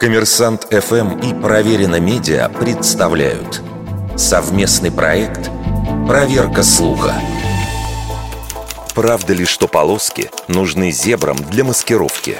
Коммерсант ФМ и Проверено Медиа представляют совместный проект «Проверка слуха». Правда ли, что полоски нужны зебрам для маскировки?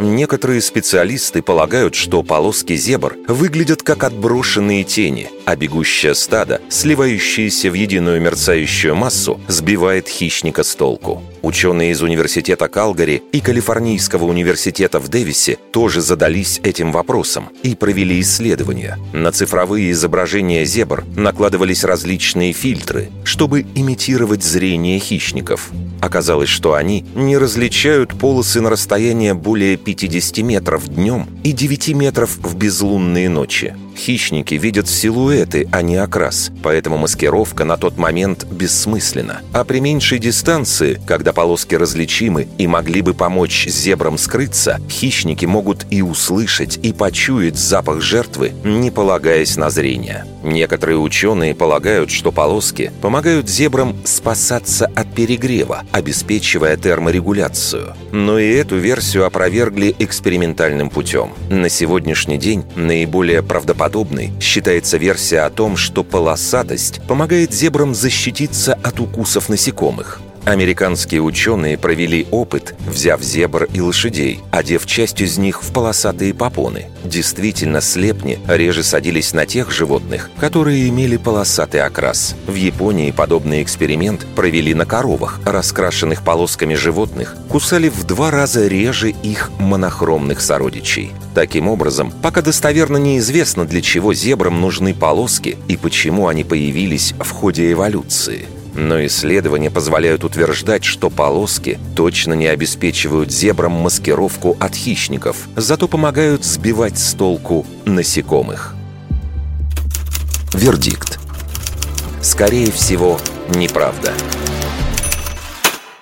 Некоторые специалисты полагают, что полоски зебр выглядят как отброшенные тени, а бегущее стадо, сливающееся в единую мерцающую массу, сбивает хищника с толку. Ученые из университета Калгари и Калифорнийского университета в Дэвисе тоже задались этим вопросом и провели исследования. На цифровые изображения зебр накладывались различные фильтры, чтобы имитировать зрение хищников. Оказалось, что они не различают полосы на расстояние более 50 метров днем и 9 метров в безлунные ночи. Хищники видят силуэты, а не окрас, поэтому маскировка на тот момент бессмысленна. А при меньшей дистанции, когда полоски различимы и могли бы помочь зебрам скрыться, хищники могут и услышать, и почуять запах жертвы, не полагаясь на зрение. Некоторые ученые полагают, что полоски помогают зебрам спасаться от перегрева, обеспечивая терморегуляцию. Но и эту версию опровергли экспериментальным путем. На сегодняшний день наиболее правдоподобно правдоподобной считается версия о том, что полосатость помогает зебрам защититься от укусов насекомых. Американские ученые провели опыт, взяв зебр и лошадей, одев часть из них в полосатые попоны. Действительно, слепни реже садились на тех животных, которые имели полосатый окрас. В Японии подобный эксперимент провели на коровах, раскрашенных полосками животных, кусали в два раза реже их монохромных сородичей. Таким образом, пока достоверно неизвестно, для чего зебрам нужны полоски и почему они появились в ходе эволюции – но исследования позволяют утверждать, что полоски точно не обеспечивают зебрам маскировку от хищников, зато помогают сбивать с толку насекомых. Вердикт. Скорее всего, неправда. Неправда.